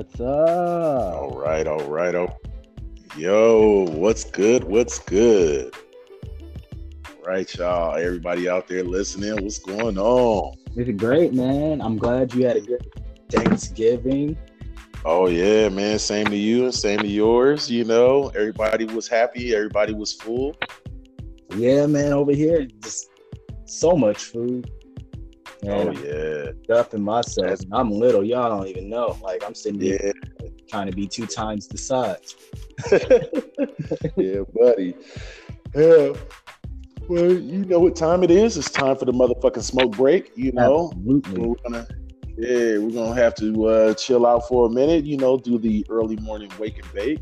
What's up? All right, all right. Oh, yo, what's good? What's good? All right, y'all. Everybody out there listening, what's going on? It's great, man. I'm glad you had a good Thanksgiving. Oh yeah, man. Same to you and same to yours. You know, everybody was happy. Everybody was full. Yeah, man. Over here, just so much food. Oh yeah, stuffing myself. I'm little. Y'all don't even know. Like I'm sitting here trying to be two times the size. yeah, buddy. Yeah. Well, you know what time it is. It's time for the motherfucking smoke break. You know, Absolutely. we're gonna yeah we're gonna have to uh chill out for a minute you know do the early morning wake and bake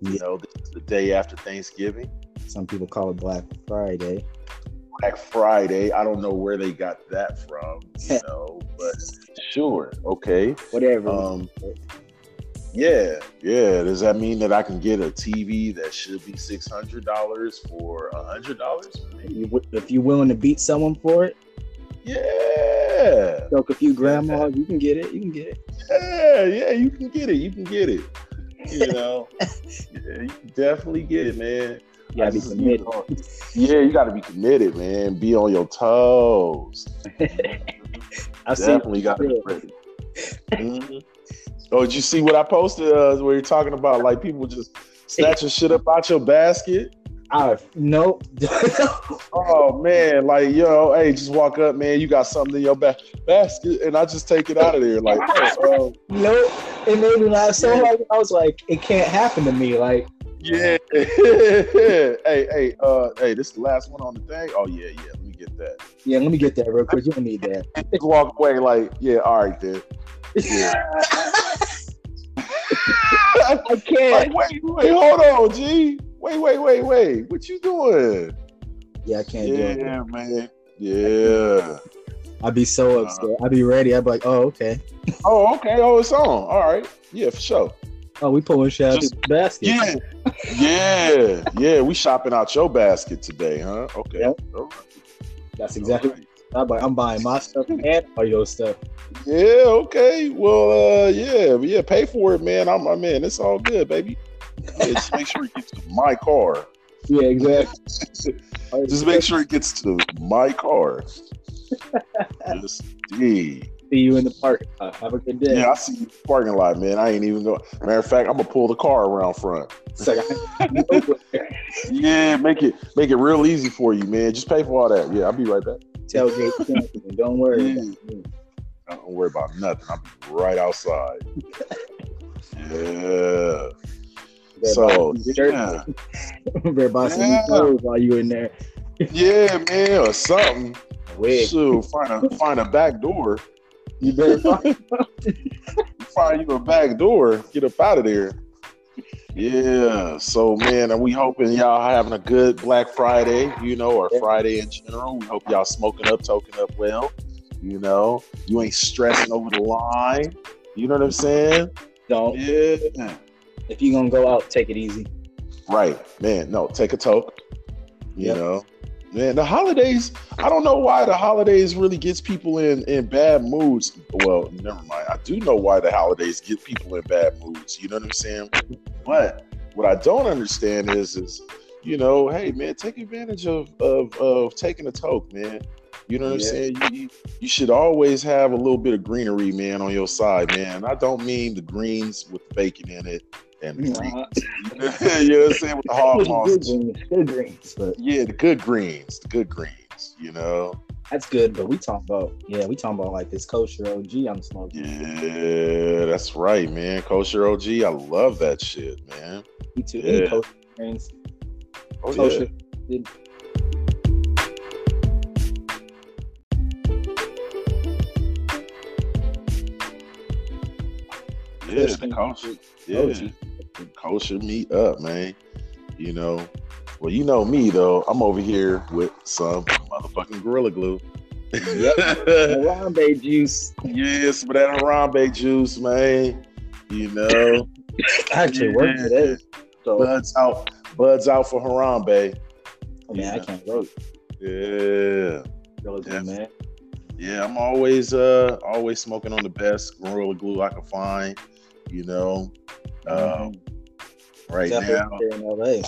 you Yeah. know this is the day after thanksgiving Some people call it Black Friday. Black friday i don't know where they got that from you know but sure okay Whatever. um yeah yeah does that mean that i can get a tv that should be $600 for $100 if you're willing to beat someone for it, yeah choke a few grandmas, you can get it. You can get it. Yeah, yeah, you can get it. You can get it. You know, yeah, you can definitely get it, man. You gotta be committed. Yeah, you got to be committed, man. Be on your toes. I. Definitely got to be ready. Mhm. Oh, did you see what I posted? Uh, where you're talking about like people just snatching shit up out your basket. I nope. Oh man, like yo, hey, just walk up, man. You got something in your ba- basket, and I just take it out of there. Like, oh, uh, nope. It made me laugh so hard. I was like, it can't happen to me. Like, Yeah. hey, hey, uh, hey, this is the last one on the thing. Oh yeah, yeah. Let me get that. yeah, let me get that real quick. You don't need that. Just walk away like, yeah, all right then. Yeah. I can't. like, wait, wait, hold on, G. Wait, wait, wait, wait. What you doing? Yeah, I can't do it. Yeah, man. Yeah. I'd be so Uh-huh. upset. I'd be ready. I'd be like, oh, okay. Oh, okay. Oh, it's on. All right. Yeah, for sure. Oh, we pulling shit out Just- basket. Yeah. Yeah. Yeah. We shopping out your basket today, huh? Okay. Yep. All right. That's exactly. Right. I'm, like, I'm buying my stuff and all your stuff. Yeah, okay. Well, uh, yeah, yeah, pay for it, man. I'm, I'm in. It's all good, baby. Yeah, just make sure it gets to my car. Yeah, exactly. Just make sure it gets to my car. Just, yeah. See you in the park. Have a good day. yeah, I see you in the parking lot, man. I ain't even going. Matter of fact, I'm gonna pull the car around front. It's like, I- Yeah, make it make it real easy for you, man. Just pay for all that. Yeah, I'll be right back. tailgate camping. Don't worry. Yeah. Don't worry about nothing. Be right outside. Yeah. So yeah. better buy some Yeah. clothes while you in there. Yeah, man, or something. Wig. Shoot, find a find a back door. You better find Find you a back door. Get up out of there. Yeah. So man, are we hoping y'all having a good Black Friday, you know, or Friday in general. We hope y'all smoking up, toking up well. You know, you ain't stressing over the line. You know what I'm saying? don't. Yeah. If you're gonna go out, take it easy. Right, man. No, take a toke. You Yep. know, man. The holidays. I don't know why the holidays really gets people in in bad moods. Well, never mind. I do know why the holidays get people in bad moods. You know what I'm saying? But what I don't understand is, is you know, hey man, take advantage of of of taking a toke, man. You know what Yeah. I'm saying? You, you should always have a little bit of greenery, man, on your side, man. I don't mean the greens with bacon in it and the green you know what I'm saying? With the hog maws. good greens, good greens, but Yeah, the good greens, the good greens, you know? that's good. But we talking about yeah, we talking about like this kosher OG I'm smoking. Yeah, that's right, man. Kosher OG, I love that shit, man. Me too. Yeah. Any kosher greens. Oh, kosher. yeah. Yeah, the kosher. Yeah, OG. kosher meat up, man. You know, well, you know me, though. I'm over here with some motherfucking Gorilla Glue. Yep. Harambe juice. yes, but that Harambe juice, man. You know, I actually work today. So buds out, buds out for Harambe. oh, man, I can't wait. Yeah. Yeah. man. Yeah, I'm always uh always smoking on the best Gorilla Glue I can find. You know, um, right Definitely now, in LA.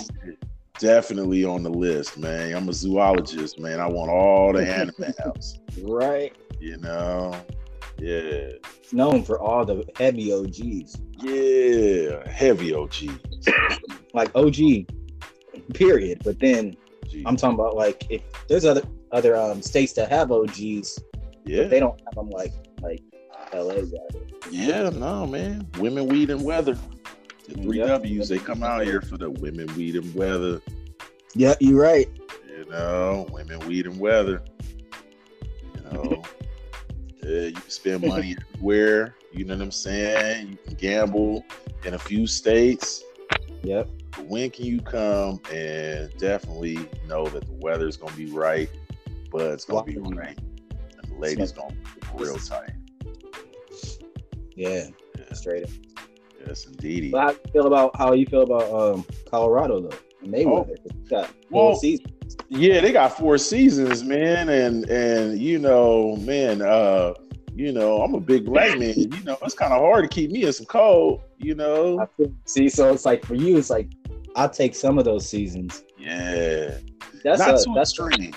definitely on the list, man. I'm a zoologist, man. I want all the animals. Right. You know, yeah, It's known for all the heavy OGs. yeah, heavy OGs. Like OG, period. But then Gee, I'm talking about like if there's other other um states that have OGs, yeah, they don't have them like like LA got it. yeah, no, man. Women, weed, and weather. The three Yep. W's. They come out here for the women, weed, and weather. Yeah, you're right. You know, women, weed, and weather. You know, yeah, you can spend money everywhere. You know what I'm saying? You can gamble in a few states. Yep. When can you come and definitely know that the weather's gonna be right, but it's gonna be Walking. right, and the ladies gonna be real tight. Yeah. Yeah. Straight up. Yes, indeed. But how you feel about how you feel about um Colorado though? They Oh. got Well, full season. Yeah, they got four seasons, man, and and you know, man, uh, you know, I'm a big black man. You know, it's kind of hard to keep me in some cold. You know, See, so it's like for you, it's like I'll take some of those seasons. yeah, That's not a, too that's extreme.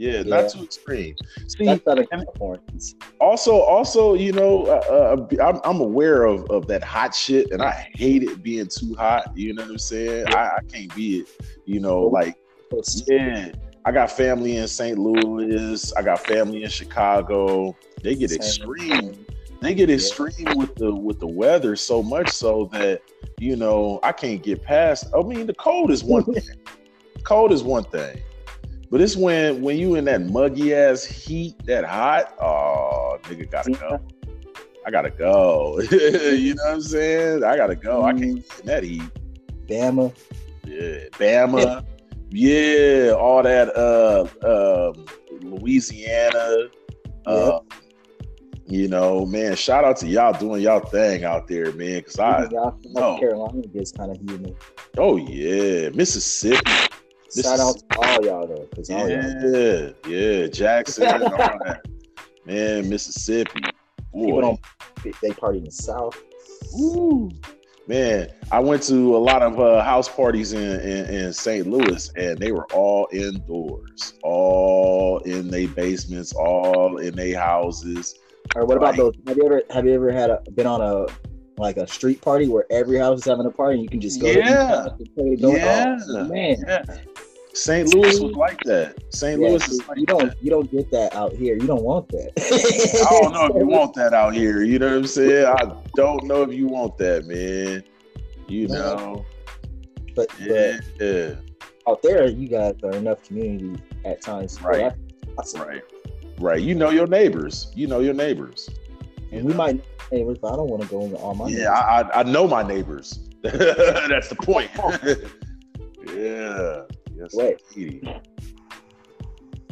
Yeah, Yeah. not too extreme. See, that's Southern and- Californians. also, also, you know, uh, uh, I'm, I'm aware of, of that hot shit, and I hate it being too hot. You know what I'm saying? I, I can't be it. You know, like yeah, I got family in St. Louis. I got family in Chicago. They get extreme. They get extreme with the with the weather so much so that you know I can't get past. I mean, the cold is one thing. Cold is one thing, but it's when when you in that muggy ass heat, that hot. Oh, nigga, gotta go. I gotta go. you know what I'm saying? I gotta go. I can't get in that heat. Bama. Yeah, Bama. Yeah, all that. Uh, um, Louisiana. Uh, you know, man. Shout out to y'all doing y'all thing out there, man. Because I, Even South no. Carolina gets kind of humid. oh yeah, Mississippi. This Shout is- out to all y'all though, because all y'all Yeah, yeah, Jackson all that. Man, Mississippi. people don't they party in the South. Woo. Man, I went to a lot of uh, house parties in, in, in St. Louis, and they were all indoors, all in their basements, all in their houses. Or what about those? Have you ever have you ever had a been on a like a street party where every house is having a party and you can just go? to Yeah. house and play it Yeah. Oh, man. Yeah. St. Louis was like that. St. Yeah, Louis is like you don't that. you don't get that out here. You don't want that. I don't know if you want that out here. You know what I'm saying? I don't know if you want that, man. You know? But, Yeah. but out there, you guys are enough community at times. Right. Awesome. Right. Right. You know your neighbors. You know your neighbors. And we might know neighbors, but I don't want to go into all my Yeah, I, I, I know my neighbors. That's the point. yeah. Yes.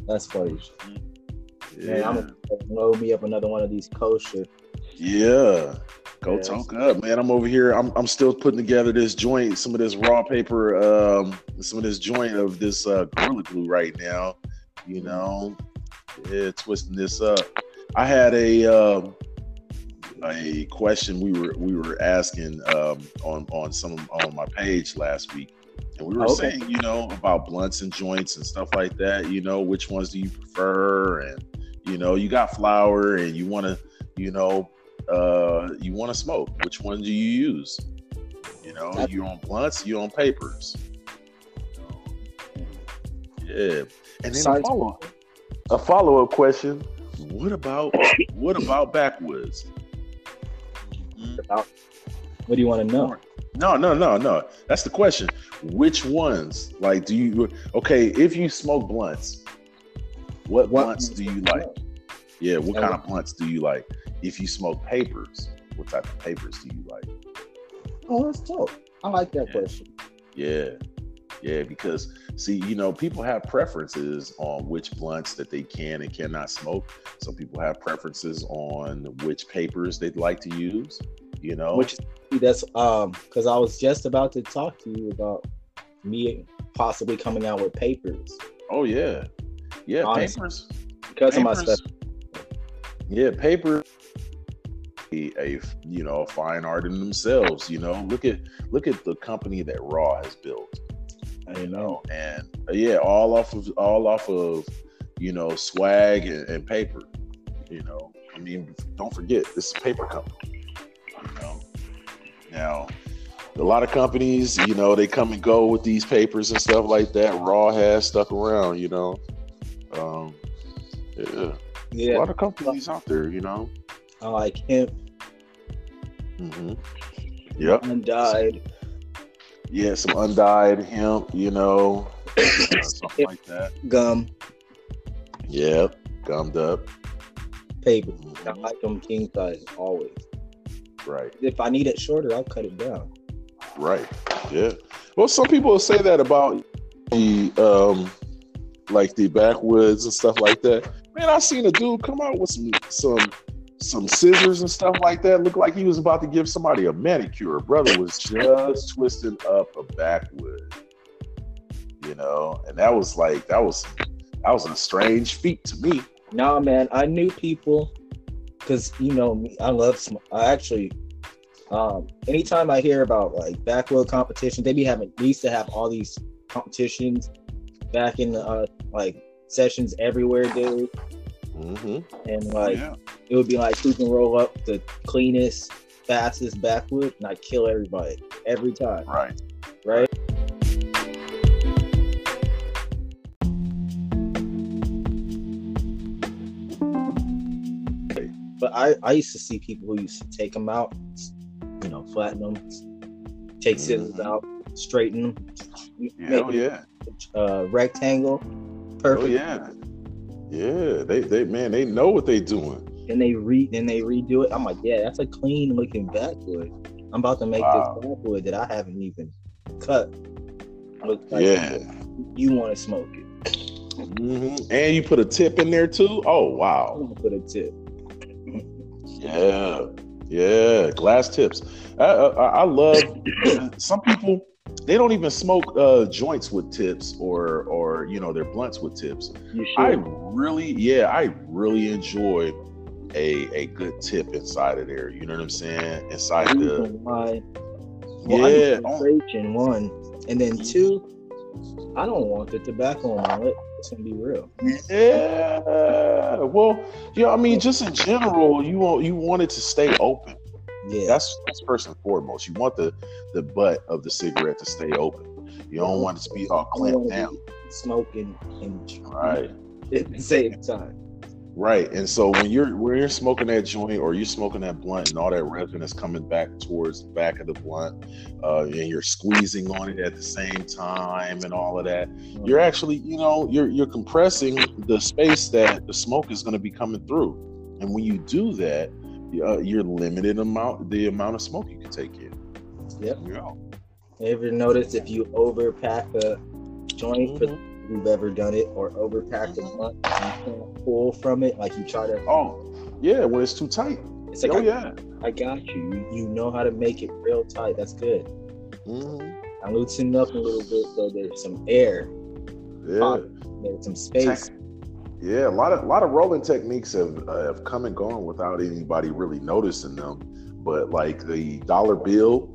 That's funny. Yeah. Man, I'm gonna load me up another one of these kosher. yeah. Go Yes. talk up, man. I'm over here. I'm, I'm still putting together this joint, some of this raw paper, um, some of this joint of this uh, Gorilla Glue right now. You know, yeah, twisting this up. I had a um, a question we were we were asking um, on on some on my page last week, and we were Okay. saying, you know, about blunts and joints and stuff like that. You know, which ones do you prefer? And you know, you got flour, and you want to, you know, uh, you want to smoke. Which one do you use? You know, That's- you on blunts, you on papers. Yeah, and then a Science- follow a follow up question: What about what about backwoods? Mhm. What do you want to know? No, no, no, no. That's the question. Which ones? Like, do you? Okay, if you smoke blunts, what, What- blunts do you like? Yeah, what kind of blunts do you like? If you smoke papers, what type of papers do you like? Oh, that's dope. I like that Yeah. question. Yeah. Yeah, because see, you know, people have preferences on which blunts that they can and cannot smoke. Some people have preferences on which papers they'd like to use. You know, Which that's um because I was just about to talk to you about me possibly coming out with papers oh yeah, yeah, Honestly. papers. because of my stuff. Yeah, paper. a, a you know fine art in themselves. You know, look at look at the company that Raw has built. I know. and uh, yeah, all off of all off of you know swag and, and paper. You know, I mean, don't forget this is a paper company. You know, now a lot of companies, you know, they come and go with these papers and stuff like that. Raw has stuck around. You know, um, yeah, Yeah, a lot of companies out there. You know. I like him. hmm Yep. Undyed. Yeah, some undyed hemp. You know, something like that. gum Yep. Gummed up. paper. I Mhm. like them king size always. Right. If I need it shorter, I'll cut it down. Right. Yeah. Well, some people say that about the um like the backwoods and stuff like that. Man, I seen a dude come out with some some some scissors and stuff like that. Looked like he was about to give somebody a manicure. Brother was just twisting up a backwood. You know, and that was like that was that was a strange feat to me. Nah, man, I knew people because you know me. I love. Sm- I actually, um, anytime I hear about like backwood competition, they be having. We used to have all these competitions back in the uh, like sessions everywhere, dude. Mm-hmm. And like yeah. it would be like who can roll up the cleanest, fastest backwood, and I kill everybody every time, Right. right? I, I used to see people who used to take them out, you know, flatten them, take scissors Mhm. out, straighten them, Yeah, oh, yeah. uh, rectangle, perfect. Oh yeah. Yeah, they they man, they know what they doing. And they re and they redo it. I'm like, yeah, that's a clean looking backwood. I'm about to make Wow. this backwood that I haven't even cut. Look like Yeah. you want to smoke it. hmm And you put a tip in there too. Oh I'm wow. gonna put a tip. Yeah. Yeah. Glass tips. I I, I love some people. They don't even smoke uh, joints with tips or or you know their blunts with tips. I really yeah I really enjoy a a good tip inside of there. You know what I'm saying? Inside the. Well, yeah. One, and then two. I don't want the tobacco on lip. It's gonna be real. Yeah. Well, yeah. I mean, just in general, you want you want it to stay open. Yeah, That's that's first and foremost. You want the the butt of the cigarette to stay open. You don't want it to be all clamped down. smoking and Right. at the same time. Right. And so when you're when you're smoking that joint or you're smoking that blunt and all that resin is coming back towards the back of the blunt, uh, and you're squeezing on it at the same time and all of that, you're actually, you know, you're you're compressing the space that the smoke is going to be coming through. And when you do that, uh, you're limited amount the amount of smoke you can take in. Yep. Yeah. Ever notice if you overpack a joint for Who've ever done it or overpack a blunt, you can't pull from it like you try to. Oh, yeah, when it's too tight. It's like oh I, yeah. I got you. you. You know how to make it real tight. That's good. Mhm. I loosen up a little bit so there's some air, Yeah. there's some space. Yeah, a lot of a lot of rolling techniques have uh, have come and gone without anybody really noticing them. But like the dollar bill,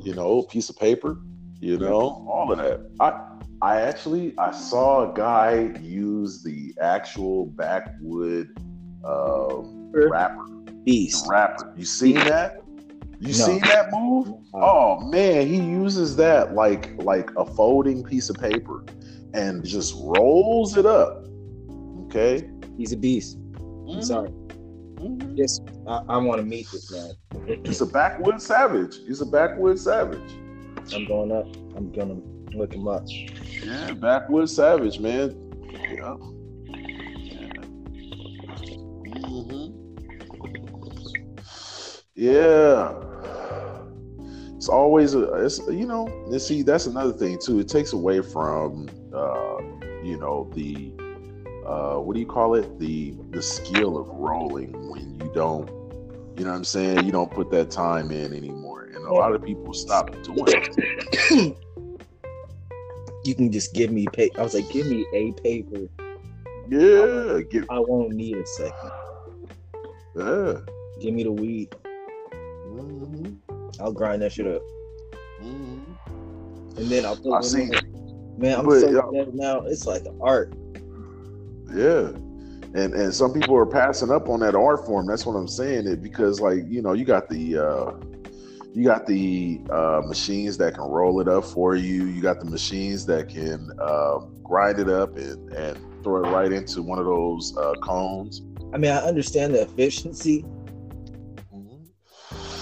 you know, piece of paper, you know, all of that. I I actually I saw a guy use the actual backwood um, wrapper. Beast. Wrapper. You seen that? You No. seen that move? Oh man, he uses that like like a folding piece of paper and just rolls it up. Okay. He's a beast. I'm sorry. Mhm. Yes, I, I want to meet this man. He's a backwood savage. He's a backwood savage. I'm going up. I'm gonna look much. Yeah, backwoods savage, man. Yeah. Mhm. Yeah. It's always a it's you know, and see that's another thing too. It takes away from uh, you know, the uh what do you call it? The the skill of rolling when you don't you know what I'm saying? You don't put that time in anymore. And a lot of people stop doing it. you can just give me pay. I was like, give me a paper. Yeah, get I won't need a second. Yeah, Give me the weed. Mhm. I'll grind that shit up, Mhm. and then I'll put. I it seen in. it. Man, I'm But, so yeah. now. It's like art. Yeah. And and some people are passing up on that art form. That's what I'm saying. It because like, you know, you got the uh you got the uh machines that can roll it up for you. You got the machines that can uh, grind it up and and throw it right into one of those uh cones. I mean, I understand the efficiency,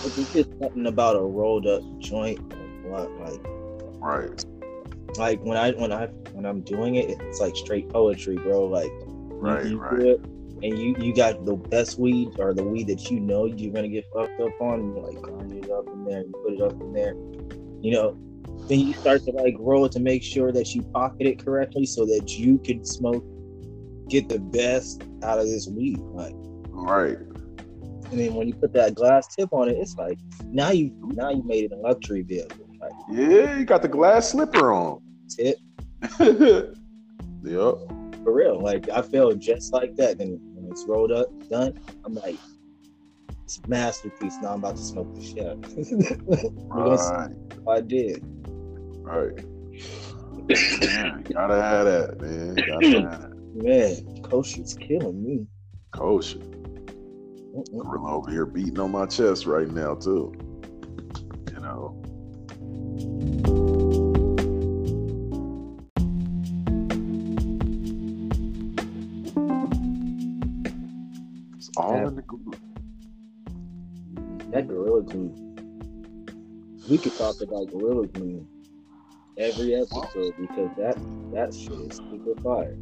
but there's just something about a rolled up joint blunt. Like, Right. like when I when I when I'm doing it, it's like straight poetry, bro. Like, Right, right. it, and you you got the best weed or the weed that you know you're gonna get fucked up on. And you like grind it up in there, you put it up in there. You know, then you start to like roll it to make sure that you pocket it correctly so that you can smoke, get the best out of this weed. Like. Right. And then when you put that glass tip on it, it's like now you now you made it a luxury vehicle. Like Yeah, you got the glass slipper on. tip yep. for real. Like I feel just like that. When it's rolled up, done, I'm like, it's a masterpiece. Now I'm about to smoke the shit. out. Right. I did. Right. Man, gotta have that, man. Gotta have that. Man, kosher's killing me. Kosher. Gorilla over here beating on my chest right now too. It's the glue. That gorilla glue. We could talk about gorilla glue every episode because that that shit is super fire.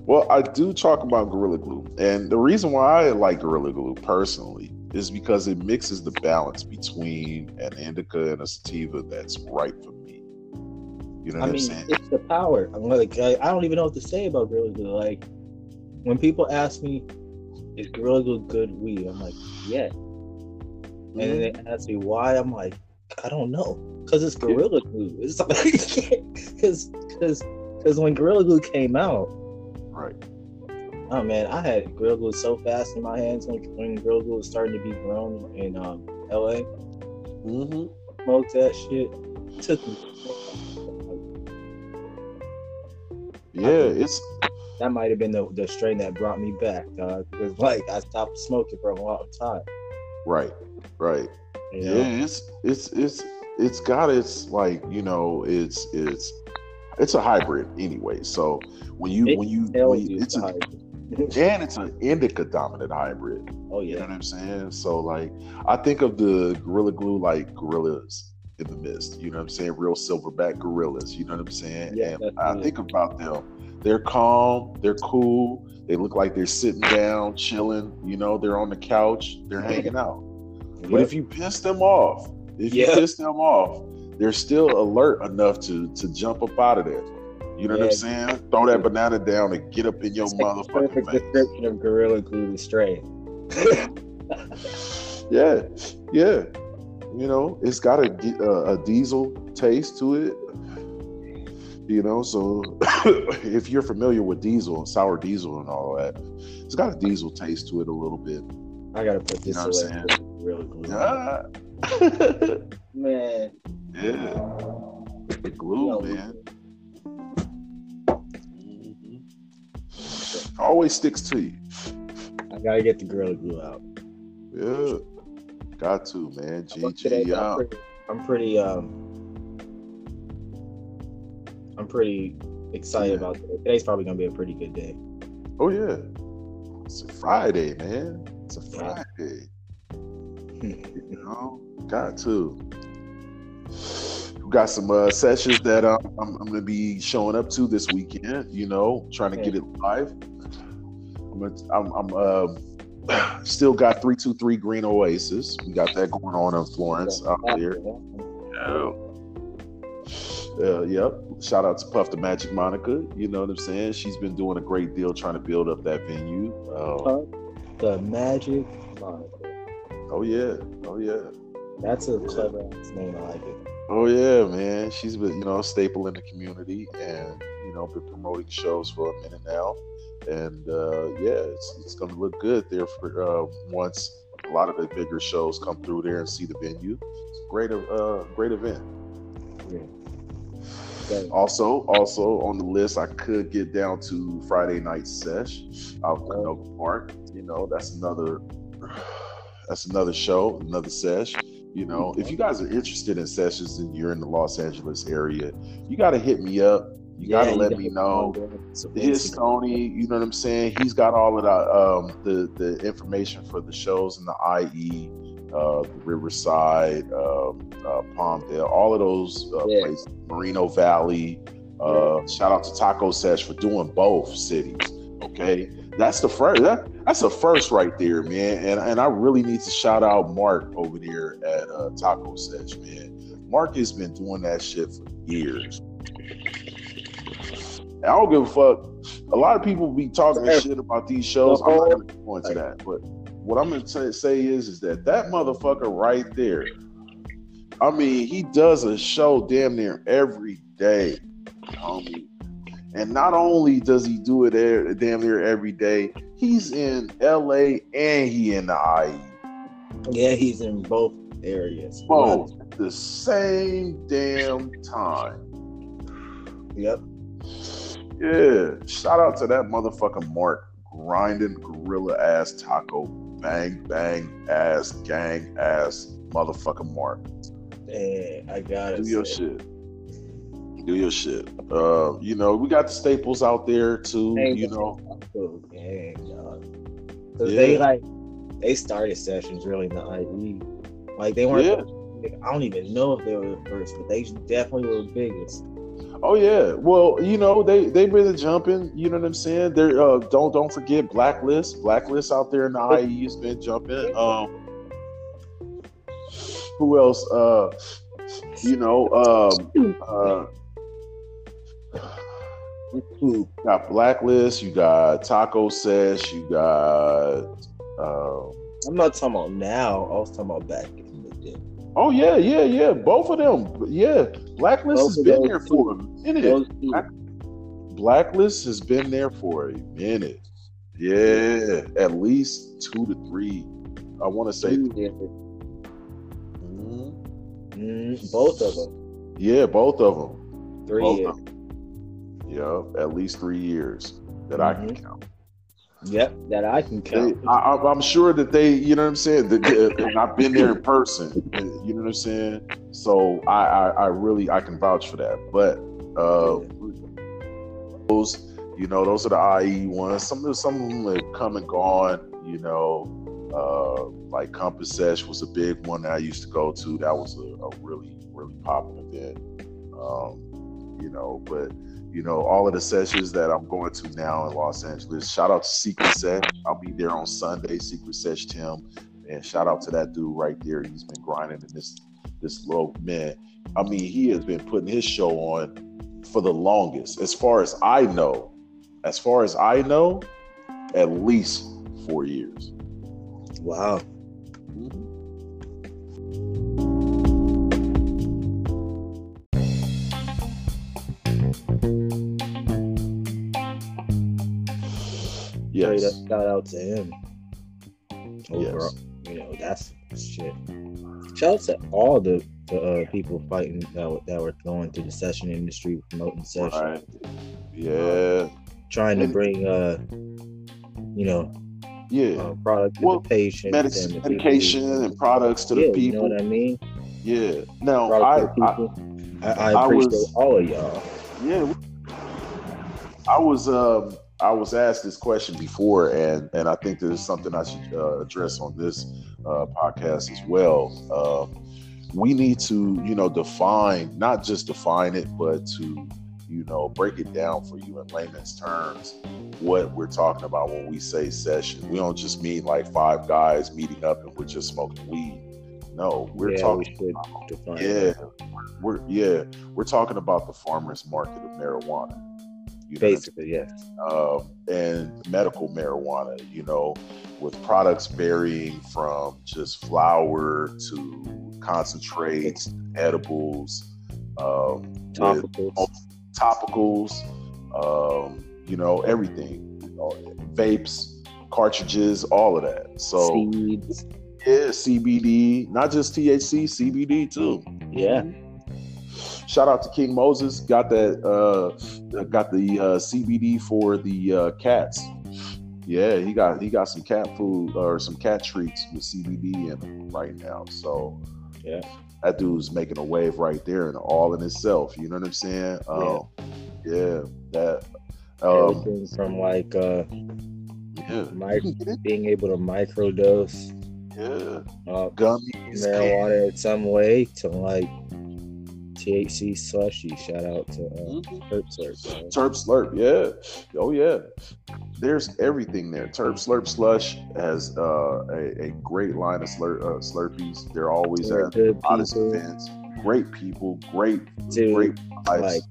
Well, I do talk about Gorilla Glue, and the reason why I like Gorilla Glue personally is because it mixes the balance between an indica and a sativa that's right for me. You know what I am mean, saying? it's the power. I'm like, I, I don't even know what to say about Gorilla Glue. Like, when people ask me, "Is Gorilla Glue good weed?" I'm like, "Yeah." And then Mm-hmm. they ask me why, I'm like, "I don't know," because it's Gorilla Glue. It's like, because because because when Gorilla Glue came out, Right. oh man, I had Gorilla Glue so fast in my hands when when Gorilla Glue was starting to be grown in um, L.A. Mm-hmm. Smoked that shit. Took me. Yeah, it's That might have been the, the strain that brought me back, dog. Because like I stopped smoking for a long time. right, right. You know? Yeah, it's it's it's it's got its like you know it's it's it's a hybrid anyway. So when you It when you, when you it's the a and it's an indica dominant hybrid. Oh yeah, You know what I'm saying? So like I think of the Gorilla Glue like gorillas in the mist. You know what I'm saying? Real silverback gorillas. You know what I'm saying? Yeah, and I think about them. They're calm. They're cool. They look like they're sitting down, chilling. You know, they're on the couch. They're hanging out. But if you piss them off, if you piss them off, they're still alert enough to to jump up out of there. You know what I'm saying? Throw that banana down and get up in your It's like motherfucking perfect face. description of Gorilla Glue strain. Yeah, yeah. You know, it's got a, di- uh, a diesel taste to it. You know, so if you're familiar with diesel and sour diesel and all that, it's got a diesel taste to it a little bit. I gotta put this know away. Gorilla Glue. Ah. Man. yeah, the glue, Yo. man. Mhm. Always sticks to you. I gotta get the Gorilla Glue out. Yeah, got to, man. GG. I'm pretty um I'm pretty excited Yeah. about today. Today's probably gonna be a pretty good day. Oh yeah, it's a Friday, man. It's a Friday. You know, got to. We got some uh, sessions that um, I'm, I'm gonna be showing up to this weekend. You know, trying to get it live. I'm, gonna, I'm, I'm uh, still got three two three Green Oasis. We got that going on in Florence out there. Yeah. Uh, yep. Shout out to Puff the Magic Monica. You know what I'm saying? She's been doing a great deal trying to build up that venue. Uh, Puff the Magic Monica. oh yeah. Oh yeah. That's a clever ass name. I like it. Oh yeah, man. She's been, you know, a staple in the community and, you know, been promoting shows for a minute now. And uh yeah, it's, it's gonna look good there for uh once A lot of the bigger shows come through there and see the venue. It's a great, uh, great event. Yeah. Also, also on the list, I could get down to Friday night sesh out in Canoga Park. You know, that's another that's another show, another sesh. You know, if you guys are interested in sessions and you're in the Los Angeles area, you got to hit me up. You got to you let me know. His Tony, you know what I'm saying? He's got all of the um, the the information for the shows and the IE, uh, Riverside, um, uh, Palmdale, all of those uh, Yeah. places, Moreno Valley. Uh, shout out to Taco Sesh for doing both cities. Okay, that's the first. That, that's the first right there, man. And and I really need to shout out Mark over there at uh, Taco Sesh, man. Mark has been doing that shit for years. I don't give a fuck. A lot of people be talking shit about these shows. I'm not going to go into that, but what I'm going to say is, is that that motherfucker right there. I mean, he does a show damn near every day, homie. And not only does he do it damn near every day, he's in L.A. and he in the IE. Yeah, he's in both areas. Both at the same damn time. Yep. Yeah, shout out to that motherfucking Mark grinding gorilla ass taco bang bang ass gang ass motherfucking Mark. And I got it. Do your shit. Do your shit. Uh, you know, we got the staples out there too. You know, Dang. Cause Yeah. they like they started sessions really in the IE. Like they weren't. Yeah. I don't even know if they were the first, but they definitely were the biggest. Oh yeah. Well, you know, they they've been jumping. You know what I'm saying? They're uh, don't don't forget Blacklist. Blacklist out there in the IE has been jumping. Um, who else? Uh, you know, um, uh, you got Blacklist. You got Taco Sesh. You got. Um, I'm not talking about now. I was talking about back in the day. oh yeah, yeah, yeah. Both of them. Yeah, Blacklist Both has been there two. for a minute. Blacklist has been there for a minute. Yeah, at least two to three. I want to say, Mhm. mm, both of them. yeah, both of them. Three. Both years. them. Yeah, at least three years that I can Mhm. count. Yep, that I can They, count. I, I- I'm sure that they, you know what I'm saying. That they- and I've been there in person. You know what I'm saying. So I, I, I really, I can vouch for that. But uh, those, you know, those are the IE ones. Some of some of them have come and gone. You know, uh, like Compass Sesh was a big one that I used to go to. That was a, a really, really popular event. Um, you know, but you know, all of the sessions that I'm going to now in Los Angeles. Shout out to Secret Sesh. I'll be there on Sunday, Secret Sesh Tim. And shout out to that dude right there. He's been grinding in this this little man. I mean, he has been putting his show on for the longest. As far as I know, as far as I know, at least four years. Wow. Shout out to him. Overall, Yes. you know that's shit. Shout out to all the, the uh, people fighting that were, that were going through the session industry, promoting session, Right. Yeah. trying to bring uh, you know, Yeah. uh, product to Well, the patient, Medic- and the medication and products to the yeah, You people. know what I mean? Yeah. Now, I, I. I, I, I appreciate was- all of y'all. Yeah, I was um I was asked this question before, and and I think this is something I should uh, address on this uh, podcast as well. Um, we need to you know define not just define it, but to you know break it down for you in layman's terms what we're talking about when we say session. We don't just mean like five guys meeting up and we're just smoking weed. No, we're yeah, talking we define yeah, we're yeah, we're talking about the farmers market of marijuana. You know what I mean? basically, yes. um, and medical marijuana, you know, with products varying from just flour to concentrates, edibles, um, with Topicals. topicals, um, you know, everything, you know, vapes, cartridges, all of that. So seeds. Yeah, CBD, not just THC, CBD too. Yeah. Shout out to King Moses. Got that. Uh, got the uh, CBD for the uh, cats. Yeah, he got he got some cat food or some cat treats with CBD in them right now. So Yeah. that dude's making a wave right there and all in itself. You know what I'm saying? Um, yeah, that. Um, Everything from like uh yeah, mic- you can get it. being able to microdose yeah, uh, gummies, marijuana in some way to like THC slushy. Shout out to uh, Mhm. Herb Slurp. bro. Terp Slurp, yeah. Oh yeah. There's everything there. Terp Slurp Slush has uh, a, a great line of slur, uh, Slurpees. They're always They're at good honest people, events. Great people, great, Dude, great vibes. like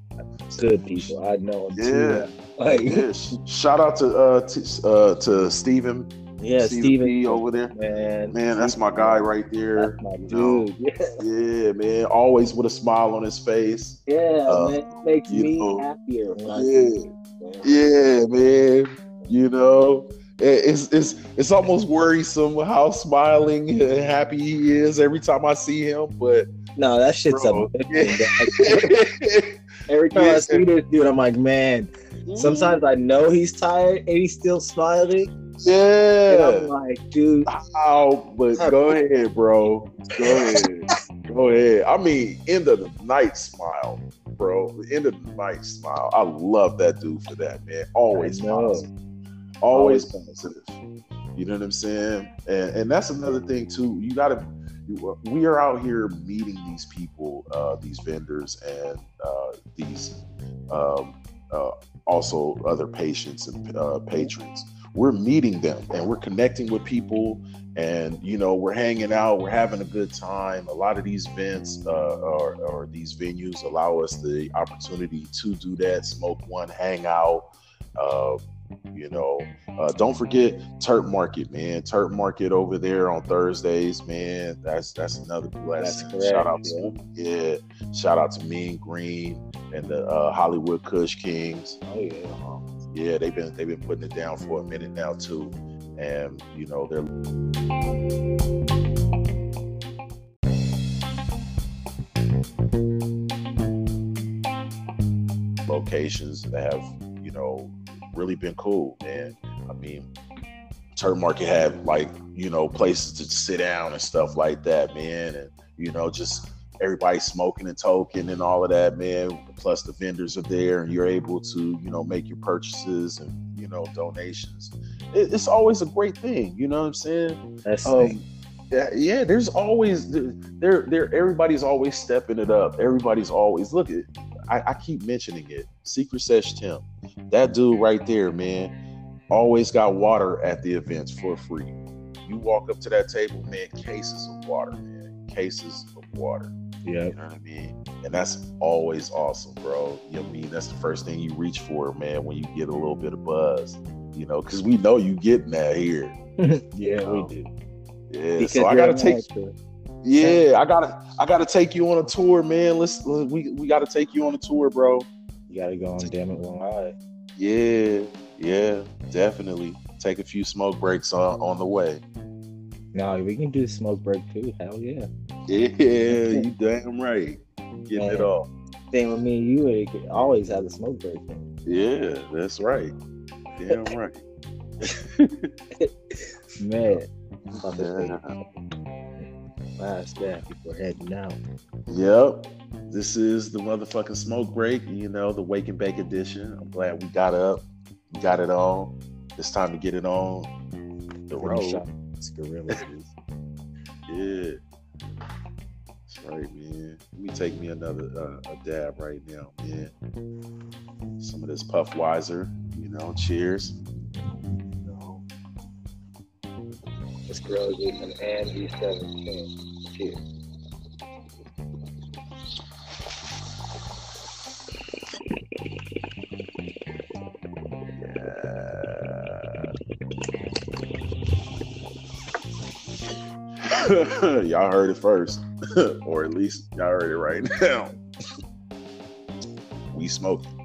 good people. I know them Yeah. too. Like yeah. Shout out to uh, to, uh to Steven. Yeah, Steven over there. man. Man, that's my guy right there. That's my dude. Yeah, Yeah, man. Always with a smile on his face. yeah Uh, man. It makes me know, happier yeah. man. Yeah, man. You know, it's it's it's almost worrisome how smiling and happy he is every time I see him. But No, that shit's Bro. dog. Every time I see this dude, I'm like, man. Sometimes I know he's tired and he's still smiling. And I'm yeah. like, dude, How? But go ahead, bro. Go ahead. Go ahead. I mean, end of the night smile, bro. The end of the night smile. I love that dude for that, man. Always positive. Always positive. You know what I'm saying? And and that's another thing too. You gotta we are out here meeting these people, uh, these vendors and uh, these um, uh, also other patients and uh, patrons. We're meeting them and we're connecting with people and you know we're hanging out we're having a good time. A lot of these events uh, or, or these venues allow us the opportunity to do that smoke one hang out uh, you know uh, don't forget terp market man. Terp market over there on thursdays man. That's that's another blessing. Correct, shout out to yeah. Shout out to mean green and the uh, hollywood kush kings. Oh yeah. um, yeah they've been they've been putting it down for a minute now too. And you know they're locations that have you know really been cool. Man i mean turn market had like you know places to sit down and stuff like that man. And you know just everybody smoking and toking and all of that man plus the vendors are there and you're able to you know make your purchases and you know donations it, it's always a great thing you know what i'm saying That's um, yeah, yeah, there's always there there everybody's always stepping it up. Everybody's always look at I, I keep mentioning it. Secret Sesh Tim. That dude right there, man, always got water at the events for free. You walk up to that table, man, cases of water, man. Cases of water. Yeah. You know what I mean? And that's always awesome, bro. You know what I mean? That's the first thing you reach for, man, when you get a little bit of buzz. You know, because we know you getting that here. yeah, Oh, we do. Yeah. Because so I gotta take yeah, I gotta I gotta take you on a tour, man. Let's we we gotta take you on a tour, bro. You gotta go on damn it one eye. Yeah, yeah, definitely. Take a few smoke breaks on on the way. No, we can do smoke break too. Hell yeah. Yeah, you damn right. Getting it Man. off. Same with me and you, could always have the smoke break. Yeah, that's right. Damn right. Man, I'm about to Yeah. last step before heading out. Yep. This is the motherfucking smoke break, you know, the wake and bake edition. I'm glad we got up, we got it on. It's time to get it on the road. Up this gorilla juice. Yeah. That's right, man. Let me take me another uh, a dab right now, man. Some of this Puff Wiser, you know, cheers. This gorilla juice and Andy seventeen. Cheers. y'all heard it first, or at least y'all heard it right now. we smoking.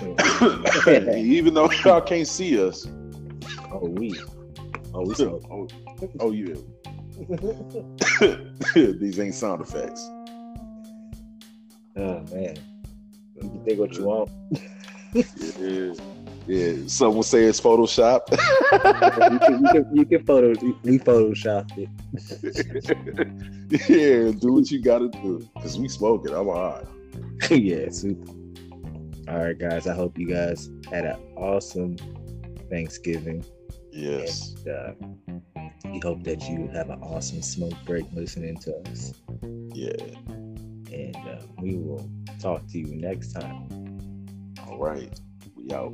Even though y'all can't see us. Oh we. Oh we smoke. Oh, oh yeah. These ain't sound effects. Oh man. You can think what you want. Yeah. Yeah. Some will say it's Photoshop. you, can, you, can, you can photo we photoshopped it. yeah, do what you gotta do. Cause we smoking. I'm alright. yeah, super. All right, guys. I hope you guys had an awesome Thanksgiving. Yes. And, uh, we hope that you have an awesome smoke break listening to us. Yeah. And uh, we will talk to you next time. All right. We out.